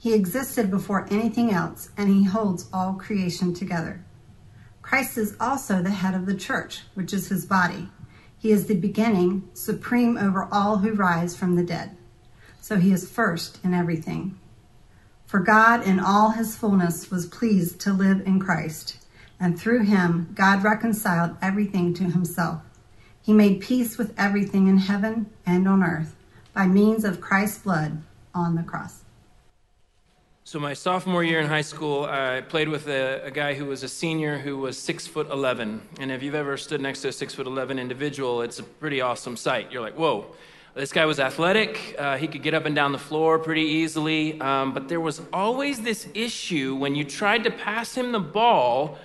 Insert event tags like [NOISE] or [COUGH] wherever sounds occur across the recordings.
He existed before anything else, and he holds all creation together. Christ is also the head of the church, which is his body. He is the beginning, supreme over all who rise from the dead. So he is first in everything. For God in all his fullness was pleased to live in Christ, and through him God reconciled everything to himself. He made peace with everything in heaven and on earth by means of Christ's blood on the cross. So, my sophomore year in high school, I played with a, a, guy who was a senior who was six foot 11. And if you've ever stood next to a six foot 11 individual, it's a pretty awesome sight. You're like, whoa. This guy was athletic. Uh, he could get up and down the floor pretty easily. Um, but there was always this issue when you tried to pass him the ball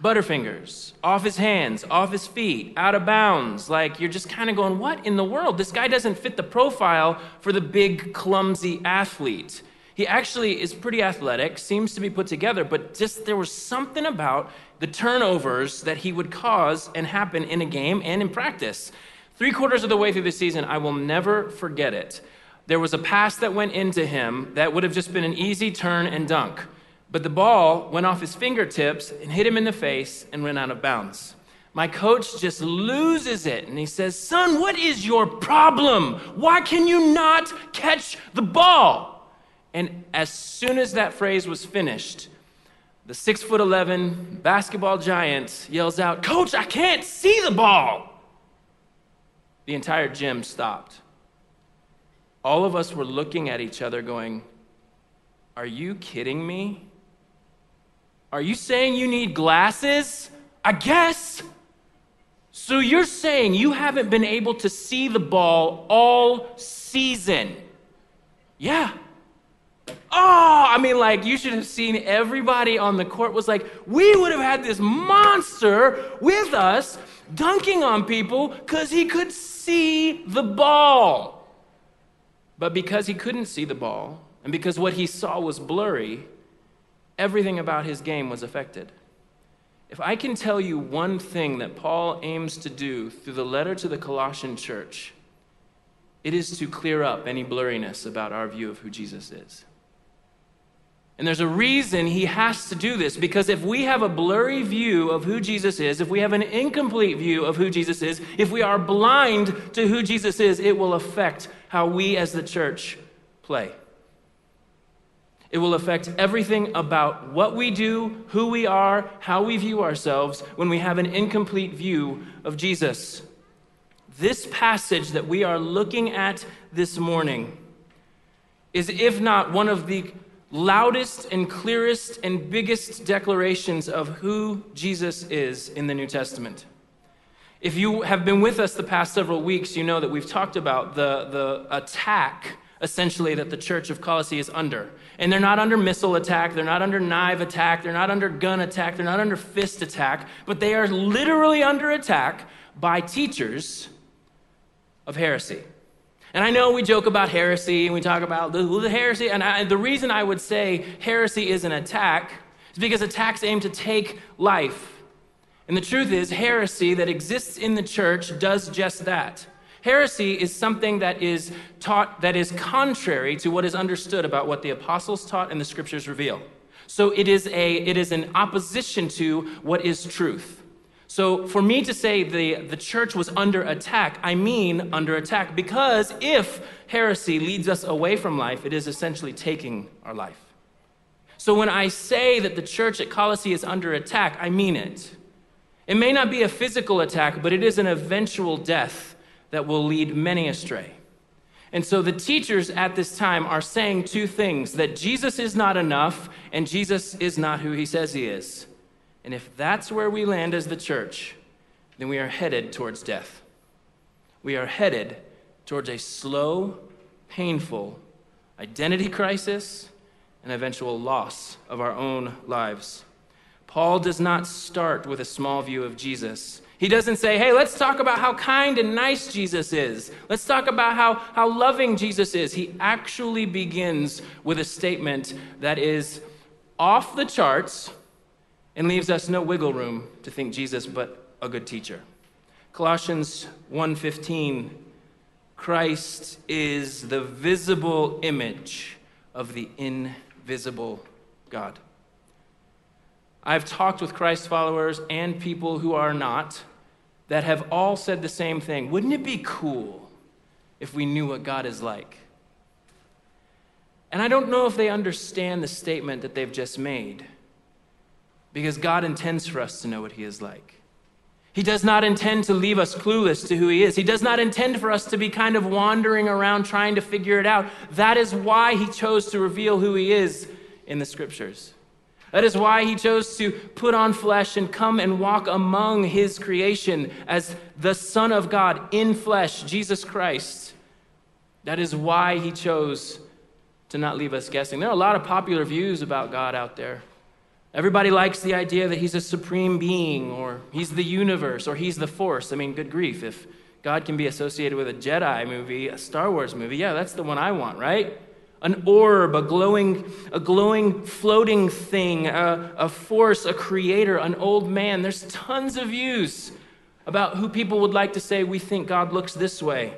Butterfingers, off his hands, off his feet, out of bounds. Like you're just kind of going, what in the world? This guy doesn't fit the profile for the big, clumsy athlete. He actually is pretty athletic, seems to be put together, but just there was something about the turnovers that he would cause and happen in a game and in practice. Three quarters of the way through the season, I will never forget it. There was a pass that went into him that would have just been an easy turn and dunk. But the ball went off his fingertips and hit him in the face and went out of bounds. My coach just loses it and he says, Son, what is your problem? Why can you not catch the ball? And as soon as that phrase was finished, the six foot 11 basketball giant yells out, Coach, I can't see the ball. The entire gym stopped. All of us were looking at each other, going, Are you kidding me? Are you saying you need glasses? I guess. So you're saying you haven't been able to see the ball all season? Yeah. I mean, like, you should have seen everybody on the court was like, we would have had this monster with us dunking on people because he could see the ball. But because he couldn't see the ball, and because what he saw was blurry, everything about his game was affected. If I can tell you one thing that Paul aims to do through the letter to the Colossian church, it is to clear up any blurriness about our view of who Jesus is. And there's a reason he has to do this because if we have a blurry view of who Jesus is, if we have an incomplete view of who Jesus is, if we are blind to who Jesus is, it will affect how we as the church play. It will affect everything about what we do, who we are, how we view ourselves when we have an incomplete view of Jesus. This passage that we are looking at this morning is, if not one of the loudest and clearest and biggest declarations of who Jesus is in the New Testament. If you have been with us the past several weeks, you know that we've talked about the, the attack essentially that the church of Colossae is under. And they're not under missile attack, they're not under knife attack, they're not under gun attack, they're not under fist attack, but they are literally under attack by teachers of heresy. And I know we joke about heresy and we talk about the, the heresy, and I, the reason I would say heresy is an attack is because attacks aim to take life. And the truth is, heresy that exists in the church does just that. Heresy is something that is taught that is contrary to what is understood about what the apostles taught and the scriptures reveal. So it is, a, it is an opposition to what is truth. So for me to say the, the church was under attack, I mean under attack because if heresy leads us away from life, it is essentially taking our life. So when I say that the church at Colossae is under attack, I mean it. It may not be a physical attack, but it is an eventual death that will lead many astray. And so the teachers at this time are saying two things that Jesus is not enough and Jesus is not who he says he is. And if that's where we land as the church, then we are headed towards death. We are headed towards a slow, painful identity crisis and eventual loss of our own lives. Paul does not start with a small view of Jesus. He doesn't say, hey, let's talk about how kind and nice Jesus is. Let's talk about how, how loving Jesus is. He actually begins with a statement that is off the charts and leaves us no wiggle room to think Jesus but a good teacher. Colossians 1:15 Christ is the visible image of the invisible God. I've talked with Christ followers and people who are not that have all said the same thing. Wouldn't it be cool if we knew what God is like? And I don't know if they understand the statement that they've just made because God intends for us to know what He is like. He does not intend to leave us clueless to who He is. He does not intend for us to be kind of wandering around trying to figure it out. That is why He chose to reveal who He is in the Scriptures. That is why he chose to put on flesh and come and walk among his creation as the Son of God in flesh, Jesus Christ. That is why he chose to not leave us guessing. There are a lot of popular views about God out there. Everybody likes the idea that he's a supreme being, or he's the universe, or he's the force. I mean, good grief. If God can be associated with a Jedi movie, a Star Wars movie, yeah, that's the one I want, right? an orb, a glowing, a glowing floating thing, a, a force, a creator, an old man. There's tons of views about who people would like to say we think God looks this way.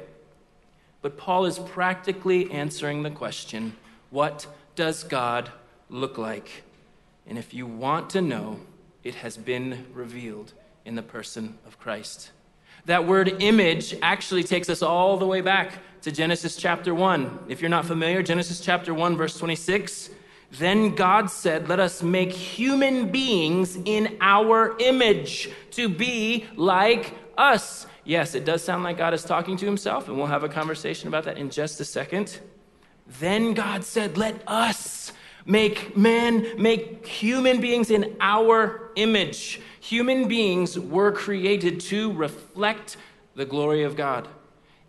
But Paul is practically answering the question what does God look like? And if you want to know, it has been revealed in the person of Christ. That word image actually takes us all the way back to Genesis chapter 1. If you're not familiar, Genesis chapter 1, verse 26. Then God said, Let us make human beings in our image to be like us. Yes, it does sound like God is talking to himself, and we'll have a conversation about that in just a second. Then God said, Let us make man, make human beings in our image. Human beings were created to reflect the glory of God.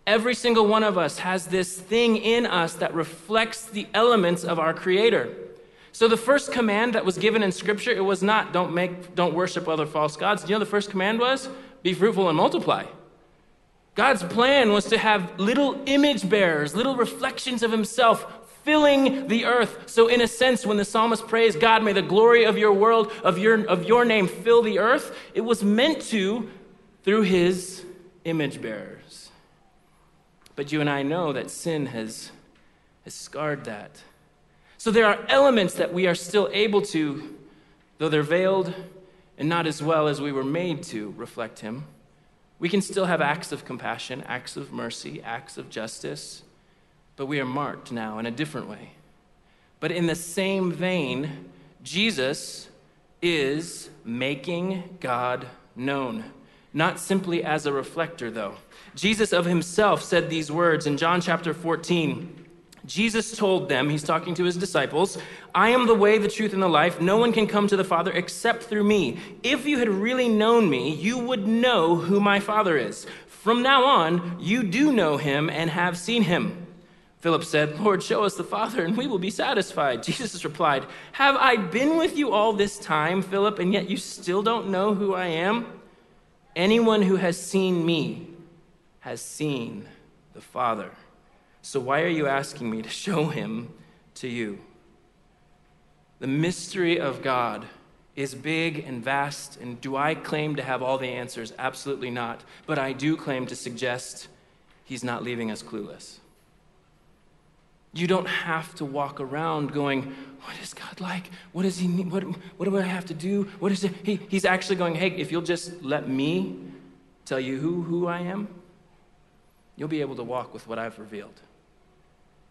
Every single one of us has this thing in us that reflects the elements of our Creator. So the first command that was given in Scripture, it was not don't make, don't worship other false gods. You know the first command was be fruitful and multiply. God's plan was to have little image bearers, little reflections of Himself filling the earth. So, in a sense, when the psalmist prays, God, may the glory of your world, of your, of your name fill the earth, it was meant to through His image bearers. But you and I know that sin has, has scarred that. So there are elements that we are still able to, though they're veiled and not as well as we were made to reflect Him. We can still have acts of compassion, acts of mercy, acts of justice, but we are marked now in a different way. But in the same vein, Jesus is making God known, not simply as a reflector, though. Jesus of himself said these words in John chapter 14. Jesus told them, he's talking to his disciples, I am the way, the truth, and the life. No one can come to the Father except through me. If you had really known me, you would know who my Father is. From now on, you do know him and have seen him. Philip said, Lord, show us the Father, and we will be satisfied. Jesus replied, Have I been with you all this time, Philip, and yet you still don't know who I am? Anyone who has seen me has seen the Father. So why are you asking me to show him to you? The mystery of God is big and vast, and do I claim to have all the answers? Absolutely not. But I do claim to suggest he's not leaving us clueless. You don't have to walk around going, What is God like? What does he need? What, what do I have to do? What is it? He, he's actually going, Hey, if you'll just let me tell you who, who I am, you'll be able to walk with what I've revealed.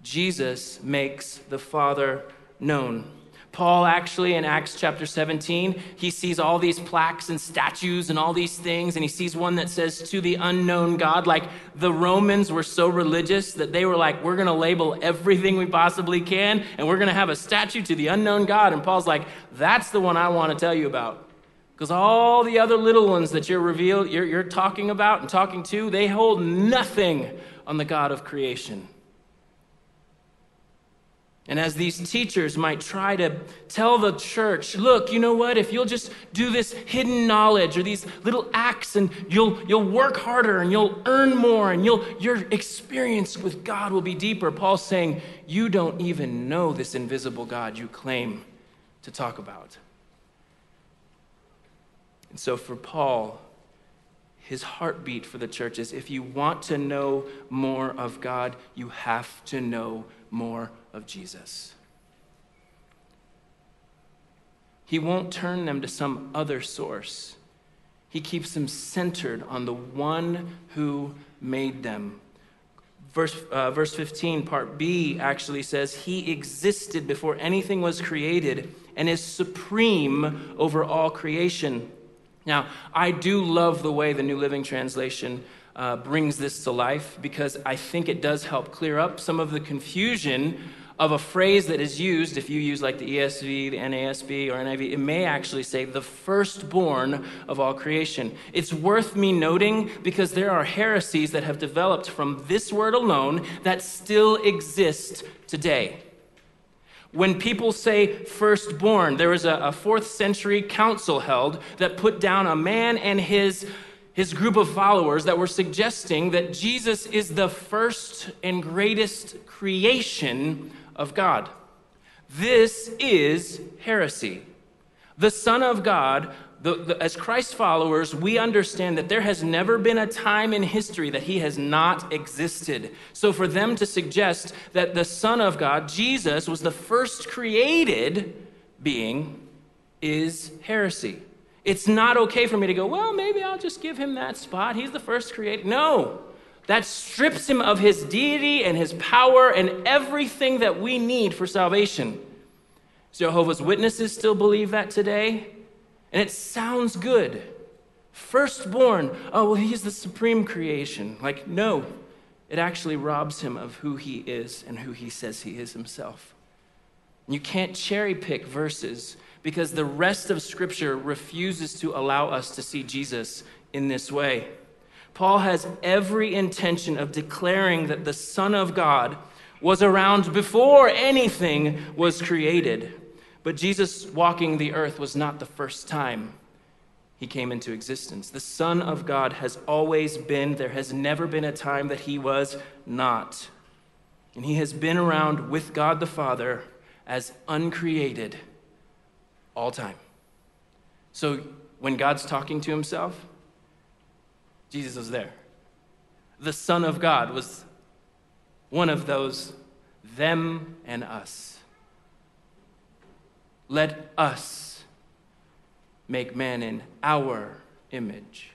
Jesus makes the Father known. Paul actually in Acts chapter 17, he sees all these plaques and statues and all these things, and he sees one that says to the unknown God. Like the Romans were so religious that they were like, we're going to label everything we possibly can, and we're going to have a statue to the unknown God. And Paul's like, that's the one I want to tell you about. Because all the other little ones that you're revealed, you're, you're talking about and talking to, they hold nothing on the God of creation. And as these teachers might try to tell the church, look, you know what? If you'll just do this hidden knowledge or these little acts and you'll, you'll work harder and you'll earn more and you'll, your experience with God will be deeper. Paul's saying, you don't even know this invisible God you claim to talk about. And so for Paul, his heartbeat for the church is if you want to know more of God, you have to know more of Jesus. He won't turn them to some other source. He keeps them centered on the one who made them. Verse, uh, verse 15, part B, actually says, He existed before anything was created and is supreme over all creation. Now, I do love the way the New Living Translation uh, brings this to life because I think it does help clear up some of the confusion of a phrase that is used, if you use like the ESV, the NASB, or NIV, it may actually say the firstborn of all creation. It's worth me noting because there are heresies that have developed from this word alone that still exist today. When people say firstborn, there was a, a fourth century council held that put down a man and his his group of followers that were suggesting that Jesus is the first and greatest creation of God. This is heresy. The Son of God, the, the, as Christ followers, we understand that there has never been a time in history that he has not existed. So for them to suggest that the Son of God, Jesus, was the first created being is heresy. It's not okay for me to go, well, maybe I'll just give him that spot. He's the first created. No. That strips him of his deity and his power and everything that we need for salvation. Jehovah's Witnesses still believe that today, and it sounds good. Firstborn, oh, well, he's the supreme creation. Like, no, it actually robs him of who he is and who he says he is himself. You can't cherry pick verses because the rest of Scripture refuses to allow us to see Jesus in this way. Paul has every intention of declaring that the Son of God was around before anything was created. But Jesus walking the earth was not the first time he came into existence. The Son of God has always been, there has never been a time that he was not. And he has been around with God the Father as uncreated all time. So when God's talking to himself, Jesus was there. The Son of God was one of those them and us. Let us make man in our image.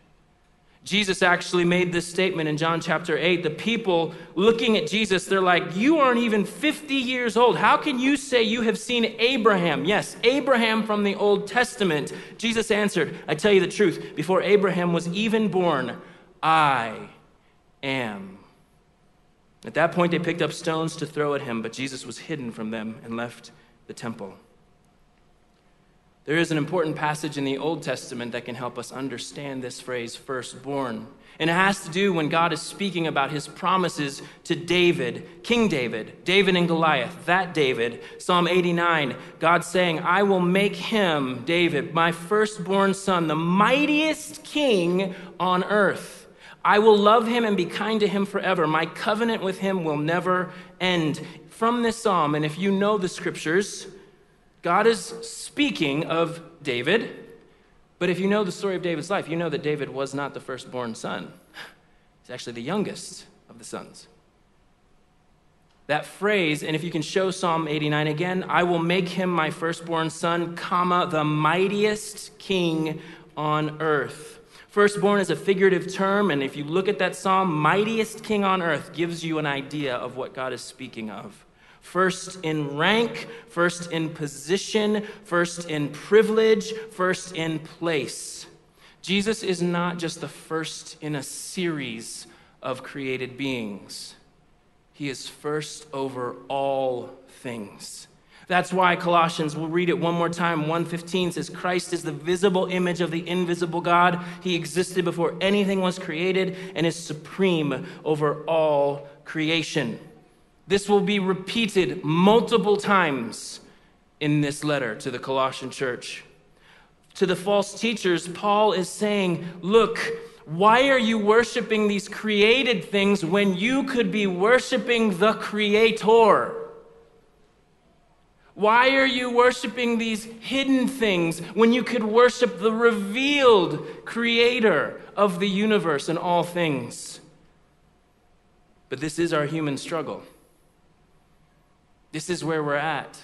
Jesus actually made this statement in John chapter 8. The people looking at Jesus, they're like, You aren't even 50 years old. How can you say you have seen Abraham? Yes, Abraham from the Old Testament. Jesus answered, I tell you the truth, before Abraham was even born, I am. At that point, they picked up stones to throw at him, but Jesus was hidden from them and left the temple. There is an important passage in the Old Testament that can help us understand this phrase, firstborn. And it has to do when God is speaking about his promises to David, King David, David and Goliath, that David. Psalm 89, God saying, I will make him, David, my firstborn son, the mightiest king on earth. I will love him and be kind to him forever. My covenant with him will never end. From this psalm, and if you know the scriptures, God is speaking of David. But if you know the story of David's life, you know that David was not the firstborn son. He's actually the youngest of the sons. That phrase, and if you can show Psalm 89 again, I will make him my firstborn son, comma, the mightiest king on earth. Firstborn is a figurative term, and if you look at that psalm, mightiest king on earth gives you an idea of what God is speaking of. First in rank, first in position, first in privilege, first in place. Jesus is not just the first in a series of created beings, He is first over all things. That's why Colossians, we'll read it one more time, 115 says, Christ is the visible image of the invisible God. He existed before anything was created and is supreme over all creation. This will be repeated multiple times in this letter to the Colossian church. To the false teachers, Paul is saying, Look, why are you worshiping these created things when you could be worshiping the Creator? Why are you worshiping these hidden things when you could worship the revealed Creator of the universe and all things? But this is our human struggle. This is where we're at.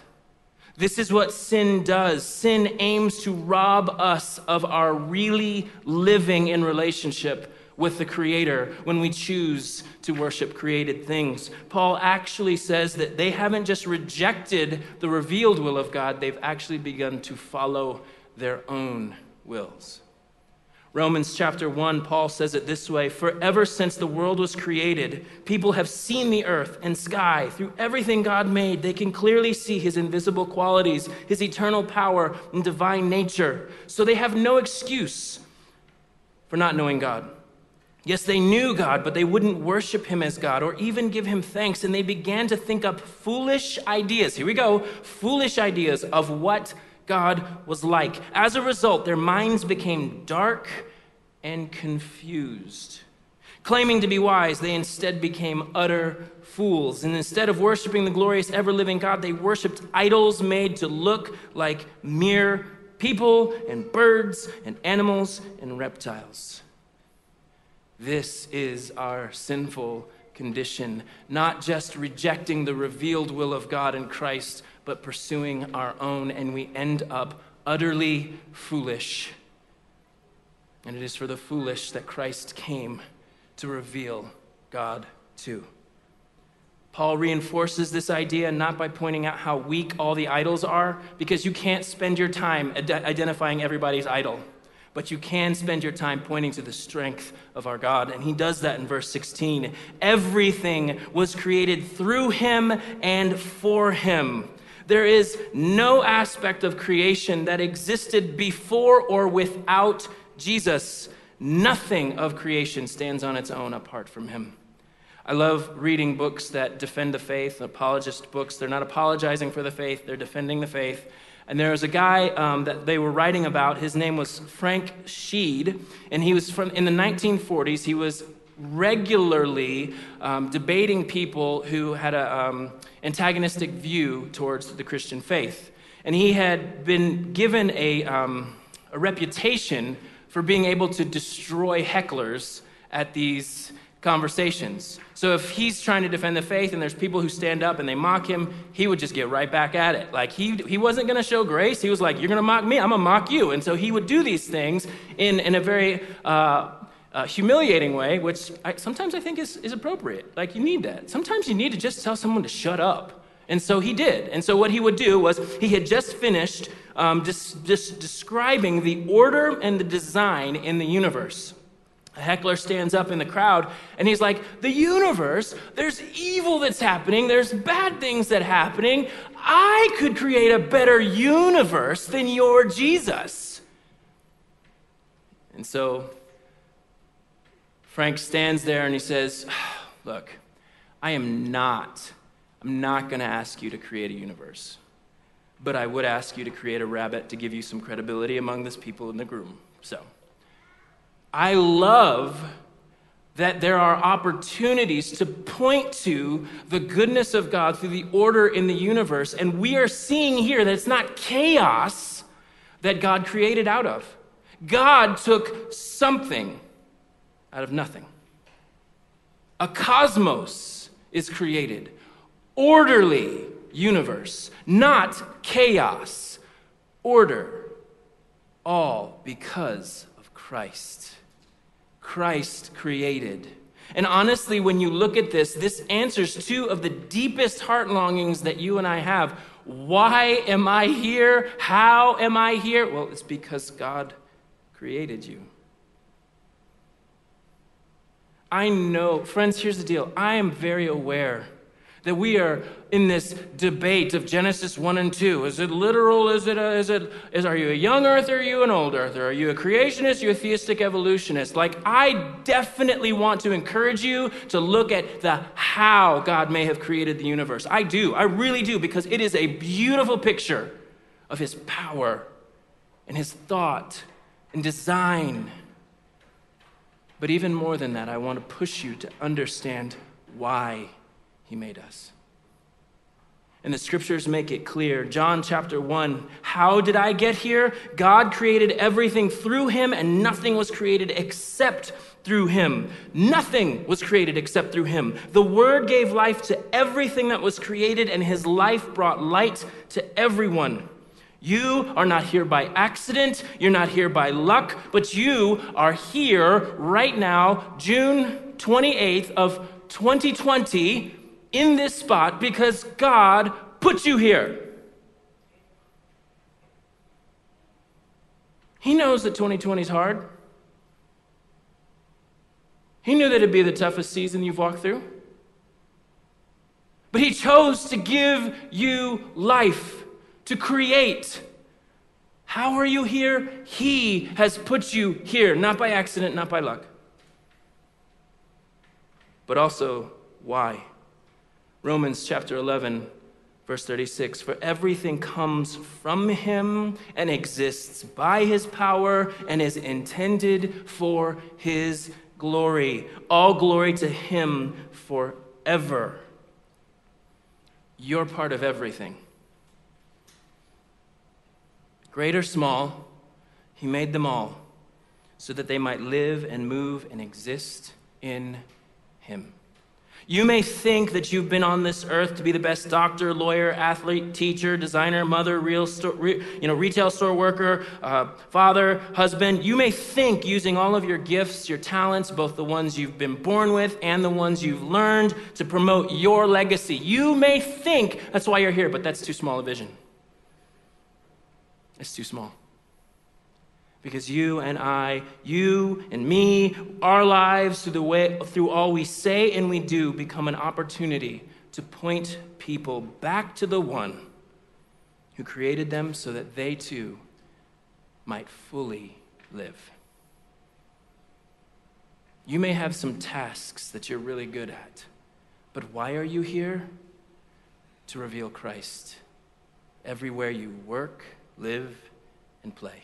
This is what sin does. Sin aims to rob us of our really living in relationship with the Creator when we choose to worship created things. Paul actually says that they haven't just rejected the revealed will of God, they've actually begun to follow their own wills. Romans chapter 1, Paul says it this way For ever since the world was created, people have seen the earth and sky. Through everything God made, they can clearly see his invisible qualities, his eternal power, and divine nature. So they have no excuse for not knowing God. Yes, they knew God, but they wouldn't worship him as God or even give him thanks. And they began to think up foolish ideas. Here we go foolish ideas of what God was like. As a result, their minds became dark and confused. Claiming to be wise, they instead became utter fools. And instead of worshiping the glorious, ever living God, they worshiped idols made to look like mere people and birds and animals and reptiles. This is our sinful condition, not just rejecting the revealed will of God in Christ but pursuing our own, and we end up utterly foolish. And it is for the foolish that Christ came to reveal God to. Paul reinforces this idea not by pointing out how weak all the idols are, because you can't spend your time identifying everybody's idol, but you can spend your time pointing to the strength of our God. And he does that in verse 16. Everything was created through him and for him. There is no aspect of creation that existed before or without Jesus. Nothing of creation stands on its own apart from him. I love reading books that defend the faith, apologist books. They're not apologizing for the faith, they're defending the faith. And there was a guy um, that they were writing about. His name was Frank Sheed, and he was from in the 1940s. He was regularly um, debating people who had a um, antagonistic view towards the Christian faith. And he had been given a, um, a reputation for being able to destroy hecklers at these conversations. So if he's trying to defend the faith and there's people who stand up and they mock him, he would just get right back at it. Like he, he wasn't going to show grace. He was like, You're going to mock me, I'm going to mock you. And so he would do these things in, in a very uh, uh, humiliating way, which I, sometimes I think is, is appropriate. Like, you need that. Sometimes you need to just tell someone to shut up. And so he did. And so what he would do was he had just finished um, just, just describing the order and the design in the universe. A heckler stands up in the crowd and he's like, The universe, there's evil that's happening, there's bad things that are happening. I could create a better universe than your Jesus. And so Frank stands there and he says, [SIGHS] Look, I am not, I'm not going to ask you to create a universe, but I would ask you to create a rabbit to give you some credibility among this people in the room. So, I love that there are opportunities to point to the goodness of God through the order in the universe. And we are seeing here that it's not chaos that God created out of. God took something out of nothing. A cosmos is created, orderly universe, not chaos, order, all because of Christ. Christ created. And honestly, when you look at this, this answers two of the deepest heart longings that you and I have. Why am I here? How am I here? Well, it's because God created you. I know, friends, here's the deal. I am very aware that we are in this debate of Genesis 1 and 2. Is it literal? Is it, a, is it, is, are you a young earth or are you an old earth? Are you a creationist? Are you a theistic evolutionist? Like, I definitely want to encourage you to look at the how God may have created the universe. I do. I really do, because it is a beautiful picture of his power and his thought and design. But even more than that, I want to push you to understand why he made us. And the scriptures make it clear. John chapter 1 How did I get here? God created everything through him, and nothing was created except through him. Nothing was created except through him. The Word gave life to everything that was created, and his life brought light to everyone. You are not here by accident, you're not here by luck, but you are here right now, June 28th of 2020 in this spot because God put you here. He knows that 2020 is hard. He knew that it'd be the toughest season you've walked through. But He chose to give you life, to create. How are you here? He has put you here, not by accident, not by luck. But also, why? Romans chapter 11, verse 36 For everything comes from him and exists by his power and is intended for his glory. All glory to him forever. You're part of everything. Great or small, he made them all so that they might live and move and exist in him. You may think that you've been on this earth to be the best doctor, lawyer, athlete, teacher, designer, mother, real store, re, you know, retail store worker, uh, father, husband. You may think using all of your gifts, your talents, both the ones you've been born with and the ones you've learned, to promote your legacy. You may think that's why you're here, but that's too small a vision. It's too small because you and I, you and me, our lives through the way through all we say and we do become an opportunity to point people back to the one who created them so that they too might fully live. You may have some tasks that you're really good at, but why are you here? To reveal Christ everywhere you work, live, and play.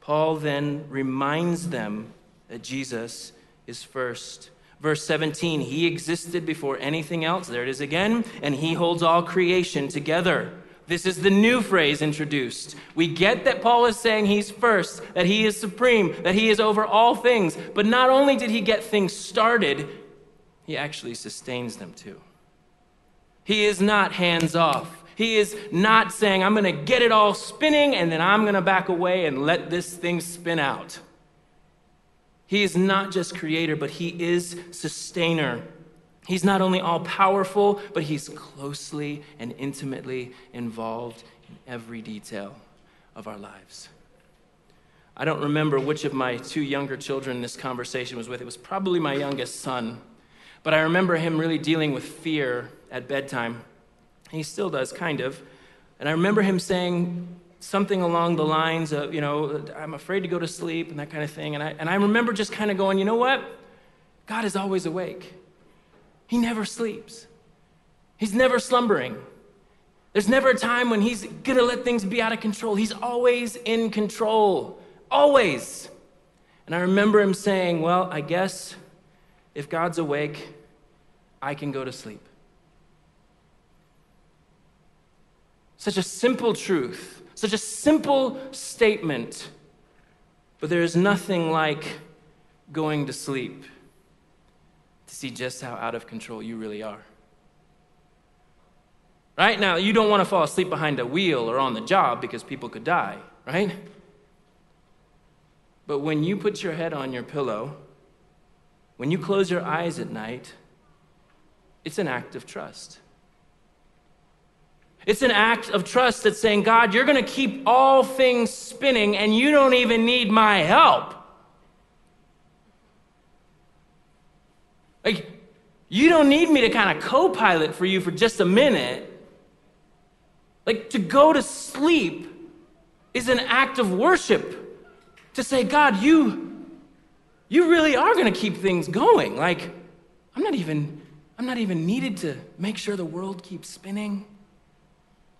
Paul then reminds them that Jesus is first. Verse 17, he existed before anything else. There it is again. And he holds all creation together. This is the new phrase introduced. We get that Paul is saying he's first, that he is supreme, that he is over all things. But not only did he get things started, he actually sustains them too. He is not hands off. He is not saying, I'm going to get it all spinning and then I'm going to back away and let this thing spin out. He is not just creator, but he is sustainer. He's not only all powerful, but he's closely and intimately involved in every detail of our lives. I don't remember which of my two younger children this conversation was with. It was probably my youngest son. But I remember him really dealing with fear at bedtime. He still does, kind of. And I remember him saying something along the lines of, you know, I'm afraid to go to sleep and that kind of thing. And I, and I remember just kind of going, you know what? God is always awake. He never sleeps, He's never slumbering. There's never a time when He's going to let things be out of control. He's always in control. Always. And I remember him saying, well, I guess if God's awake, I can go to sleep. Such a simple truth, such a simple statement, but there is nothing like going to sleep to see just how out of control you really are. Right now, you don't want to fall asleep behind a wheel or on the job because people could die, right? But when you put your head on your pillow, when you close your eyes at night, it's an act of trust. It's an act of trust that's saying, God, you're going to keep all things spinning and you don't even need my help. Like, You don't need me to kind of co pilot for you for just a minute. Like to go to sleep is an act of worship. To say, God, you, you really are going to keep things going. Like, I'm not even, I'm not even needed to make sure the world keeps spinning.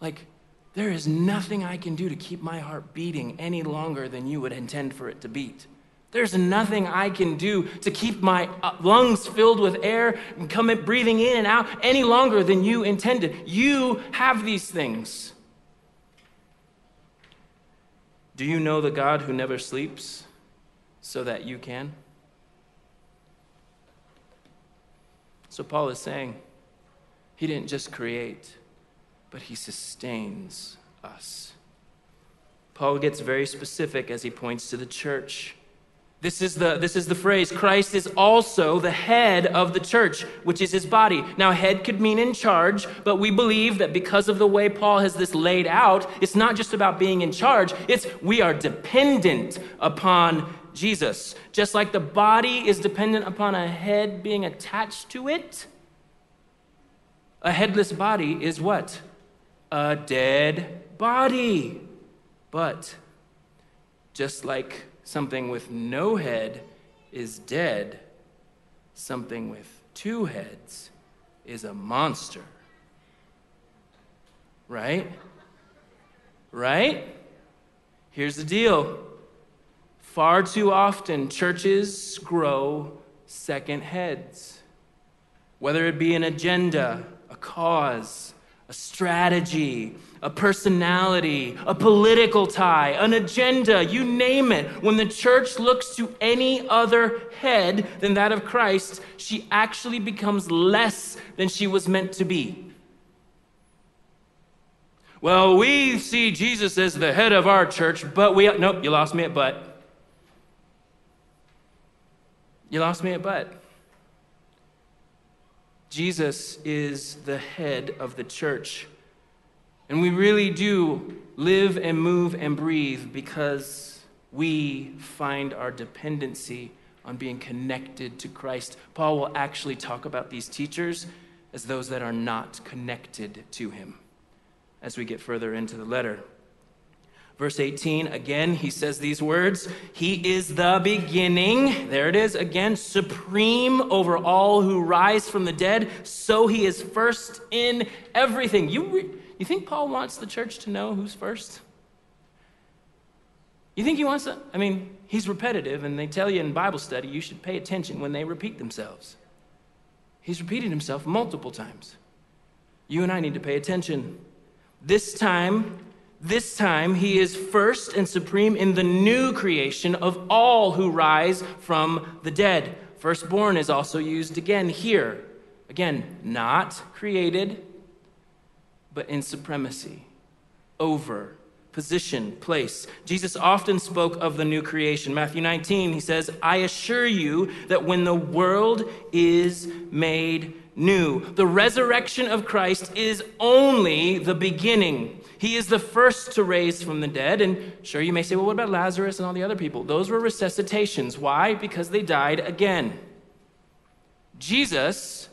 Like, there is nothing I can do to keep my heart beating any longer than you would intend for it to beat. There's nothing I can do to keep my uh, lungs filled with air and come breathing in and out any longer than you intended. You have these things. Do you know the God who never sleeps so that you can? So Paul is saying he didn't just create, but he sustains us. Paul gets very specific as he points to the church. This is, the, this is the phrase Christ is also the head of the church, which is his body. Now, head could mean in charge, but we believe that because of the way Paul has this laid out, it's not just about being in charge, it's we are dependent upon Jesus. Just like the body is dependent upon a head being attached to it, a headless body is what? A dead body. But just like Something with no head is dead. Something with two heads is a monster. Right? Right? Here's the deal. Far too often, churches grow second heads, whether it be an agenda, a cause, a strategy, a personality, a political tie, an agenda, you name it. When the church looks to any other head than that of Christ, she actually becomes less than she was meant to be. Well, we see Jesus as the head of our church, but we. Nope, you lost me at but. You lost me at but. Jesus is the head of the church. And we really do live and move and breathe because we find our dependency on being connected to Christ. Paul will actually talk about these teachers as those that are not connected to him as we get further into the letter. Verse 18, again, he says these words He is the beginning, there it is again, supreme over all who rise from the dead, so he is first in everything. You, re- you think Paul wants the church to know who's first? You think he wants to? I mean, he's repetitive, and they tell you in Bible study you should pay attention when they repeat themselves. He's repeated himself multiple times. You and I need to pay attention. This time, this time, he is first and supreme in the new creation of all who rise from the dead. Firstborn is also used again here. Again, not created, but in supremacy, over, position, place. Jesus often spoke of the new creation. Matthew 19, he says, I assure you that when the world is made new, the resurrection of Christ is only the beginning. He is the first to raise from the dead. And sure, you may say, well, what about Lazarus and all the other people? Those were resuscitations. Why? Because they died again. Jesus,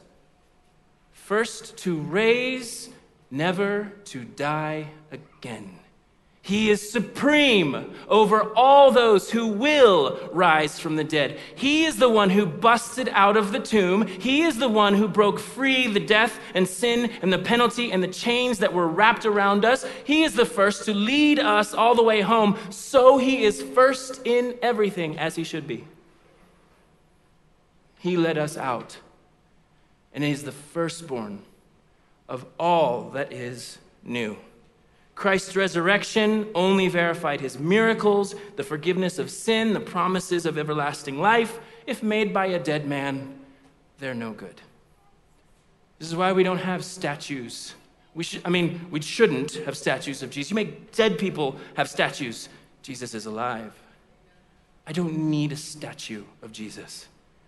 first to raise, never to die again. He is supreme over all those who will rise from the dead. He is the one who busted out of the tomb. He is the one who broke free the death and sin and the penalty and the chains that were wrapped around us. He is the first to lead us all the way home. So he is first in everything as he should be. He led us out and is the firstborn of all that is new. Christ's resurrection only verified his miracles, the forgiveness of sin, the promises of everlasting life. If made by a dead man, they're no good. This is why we don't have statues. We should, I mean, we shouldn't have statues of Jesus. You make dead people have statues. Jesus is alive. I don't need a statue of Jesus.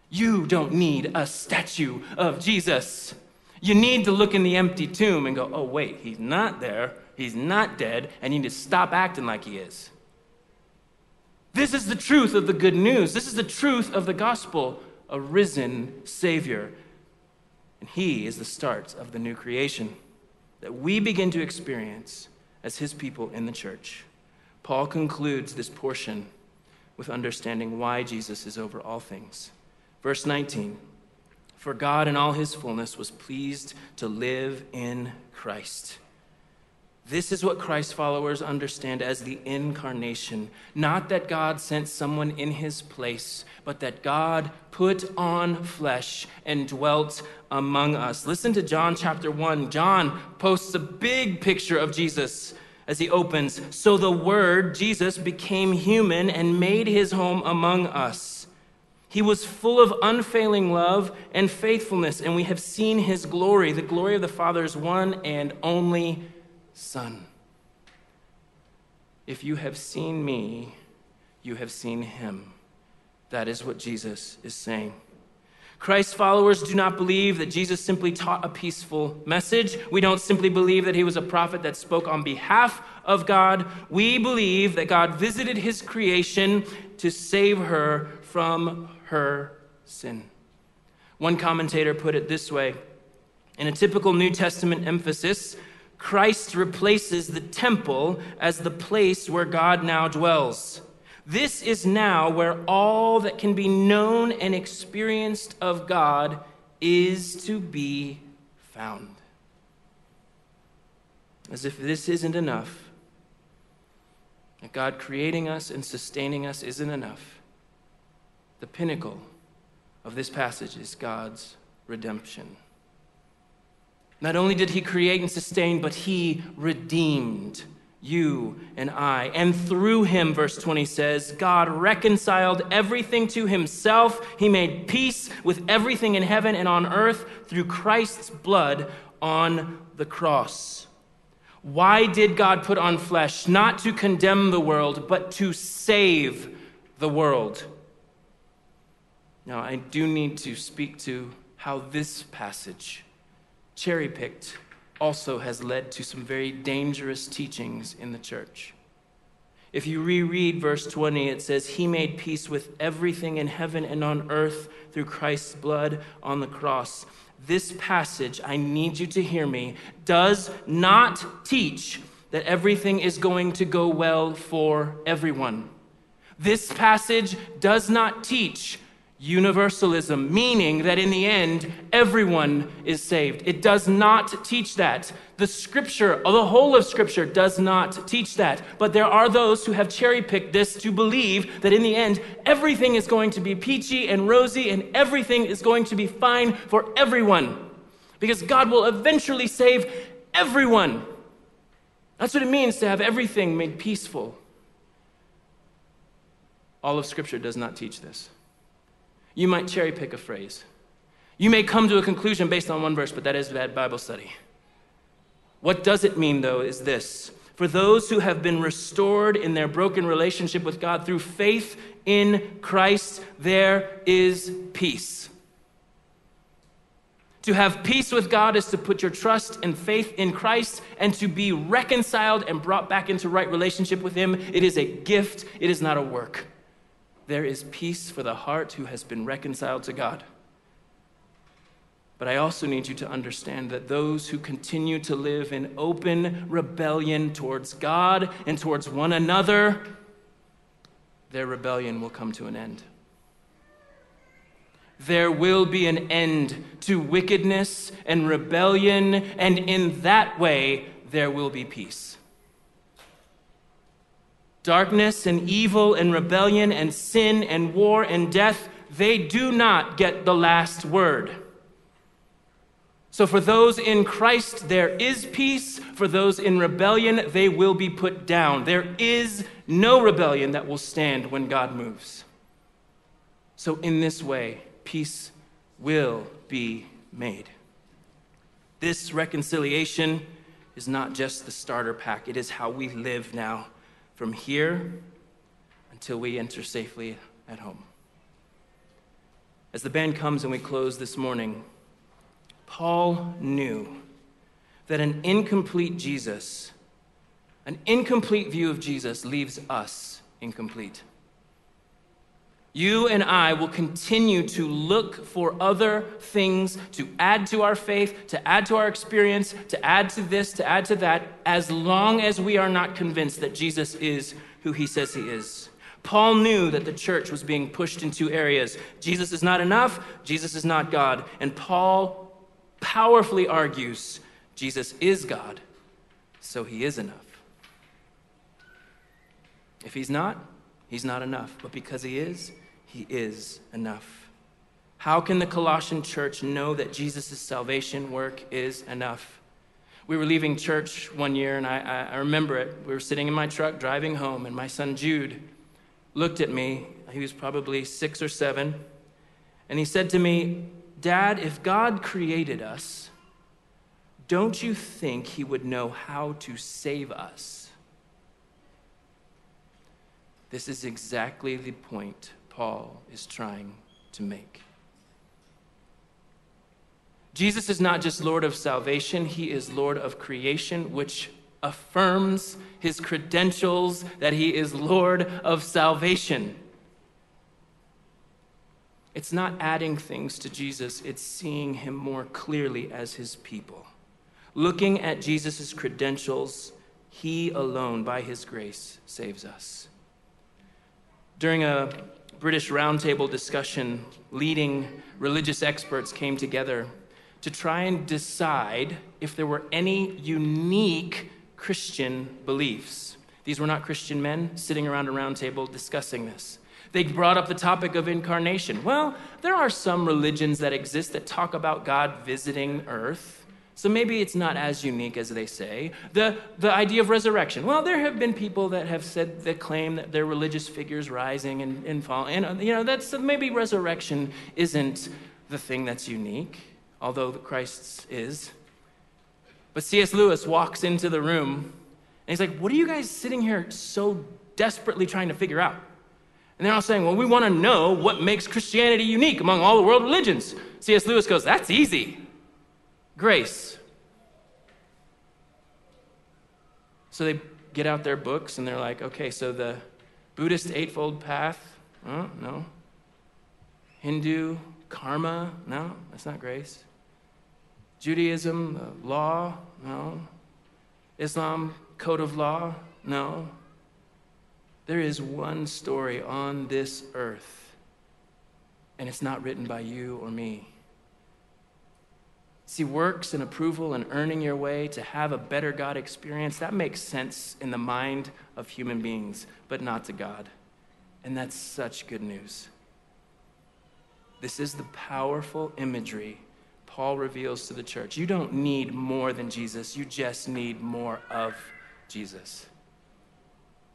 You don't need a statue of Jesus. You need to look in the empty tomb and go, oh, wait, he's not there. He's not dead, and you need to stop acting like he is. This is the truth of the good news. This is the truth of the gospel a risen Savior. And He is the start of the new creation that we begin to experience as His people in the church. Paul concludes this portion with understanding why Jesus is over all things. Verse 19 For God in all His fullness was pleased to live in Christ this is what Christ followers understand as the incarnation. Not that God sent someone in his place, but that God put on flesh and dwelt among us. Listen to John chapter 1. John posts a big picture of Jesus as he opens. So the Word, Jesus, became human and made his home among us. He was full of unfailing love and faithfulness, and we have seen his glory, the glory of the Father's one and only Son. If you have seen me, you have seen him. That is what Jesus is saying. Christ's followers do not believe that Jesus simply taught a peaceful message. We don't simply believe that he was a prophet that spoke on behalf of God. We believe that God visited his creation to save her from her sin. One commentator put it this way In a typical New Testament emphasis, Christ replaces the temple as the place where God now dwells. This is now where all that can be known and experienced of God is to be found. As if this isn't enough, that God creating us and sustaining us isn't enough. The pinnacle of this passage is God's redemption. Not only did he create and sustain, but he redeemed you and I. And through him, verse 20 says, God reconciled everything to himself. He made peace with everything in heaven and on earth through Christ's blood on the cross. Why did God put on flesh? Not to condemn the world, but to save the world. Now, I do need to speak to how this passage cherry picked also has led to some very dangerous teachings in the church. If you reread verse 20, it says, He made peace with everything in heaven and on earth through Christ's blood on the cross. This passage, I need you to hear me, does not teach that everything is going to go well for everyone. This passage does not teach universalism, meaning that in the end, everyone is saved. It does not teach that. The scripture, the whole of scripture, does not teach that. But there are those who have cherry picked this to believe that in the end, everything is going to be peachy and rosy and everything is going to be fine for everyone. Because God will eventually save everyone. That's what it means to have everything made peaceful. All of scripture does not teach this. You might cherry pick a phrase. You may come to a conclusion based on one verse, but that is bad Bible study. What does it mean, though, is this for those who have been restored in their broken relationship with God through faith in Christ, there is peace. To have peace with God is to put your trust and faith in Christ and to be reconciled and brought back into right relationship with Him. It is a gift, it is not a work there is peace for the heart who has been reconciled to God. But I also need you to understand that those who continue to live in open rebellion towards God and towards one another, their rebellion will come to an end. There will be an end to wickedness and rebellion, and in that way, there will be peace. Darkness and evil and rebellion and sin and war and death, they do not get the last word. So, for those in Christ, there is peace. For those in rebellion, they will be put down. There is no rebellion that will stand when God moves. So, in this way, peace will be made. This reconciliation is not just the starter pack, it is how we live now from here until we enter safely at home. As the band comes and we close this morning, Paul knew that an incomplete Jesus, an incomplete view of Jesus, leaves us incomplete. You and I will continue to look for other things to add to our faith, to add to our experience, to add to this, to add to that, as long as we are not convinced that Jesus is who he says he is. Paul knew that the church was being pushed in two areas Jesus is not enough, Jesus is not God. And Paul powerfully argues Jesus is God, so he is enough. If he's not, he's not enough. But because he is, he is enough. How can the Colossian church know that Jesus' salvation work is enough? We were leaving church one year, and I, I, remember it. We were sitting in my truck driving home, and my son Jude looked at me. He was probably six or seven, and he said to me, Dad, if God created us, don't you think he would know how to save us? This is exactly the point Paul is trying to make. Jesus is not just Lord of salvation, he is Lord of creation, which affirms his credentials that he is Lord of salvation. It's not adding things to Jesus, it's seeing him more clearly as his people. Looking at Jesus' credentials, he alone, by his grace, saves us. During a British roundtable discussion, leading religious experts came together to try and decide if there were any unique Christian beliefs. These were not Christian men sitting around a roundtable discussing this. They brought up the topic of incarnation. Well, there are some religions that exist that talk about God visiting earth. So maybe it's not as unique as they say. The, the idea of resurrection. Well, there have been people that have said, that claim that they're religious figures rising and, and falling. And, uh, you know, that's maybe resurrection isn't the thing that's unique, although Christ's is. But C.S. Lewis walks into the room and he's like, What are you guys sitting here so desperately trying to figure out? And they're all saying, Well, we want to know what makes Christianity unique among all the world religions. C.S. Lewis goes, That's easy grace. So they get out their books and they're like, okay, so the Buddhist Eightfold Path, oh, no. Hindu, karma, no, that's not grace. Judaism, law, no. Islam, code of law, no. There is one story on this earth, and it's not written by you or me. See, works and approval and earning your way to have a better God experience, that makes sense in the mind of human beings, but not to God. And that's such good news. This is the powerful imagery Paul reveals to the church. You don't need more than Jesus, you just need more of Jesus.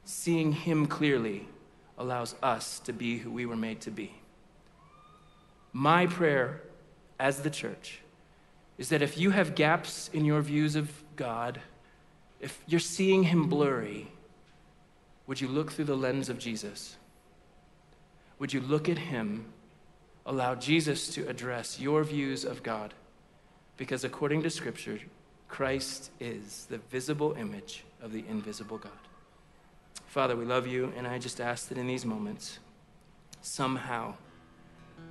Seeing him clearly allows us to be who we were made to be. My prayer as the church is that if you have gaps in your views of God, if you're seeing Him blurry, would you look through the lens of Jesus? Would you look at Him, allow Jesus to address your views of God? Because according to Scripture, Christ is the visible image of the invisible God. Father, we love you, and I just ask that in these moments, somehow,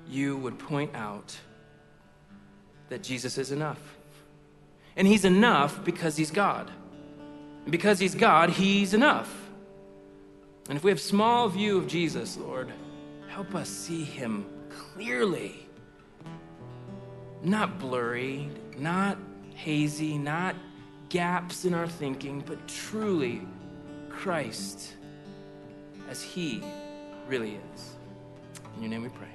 you would point out that Jesus is enough. And he's enough because he's God. And because he's God, he's enough. And if we have small view of Jesus, Lord, help us see him clearly. Not blurry, not hazy, not gaps in our thinking, but truly Christ as he really is. In your name we pray.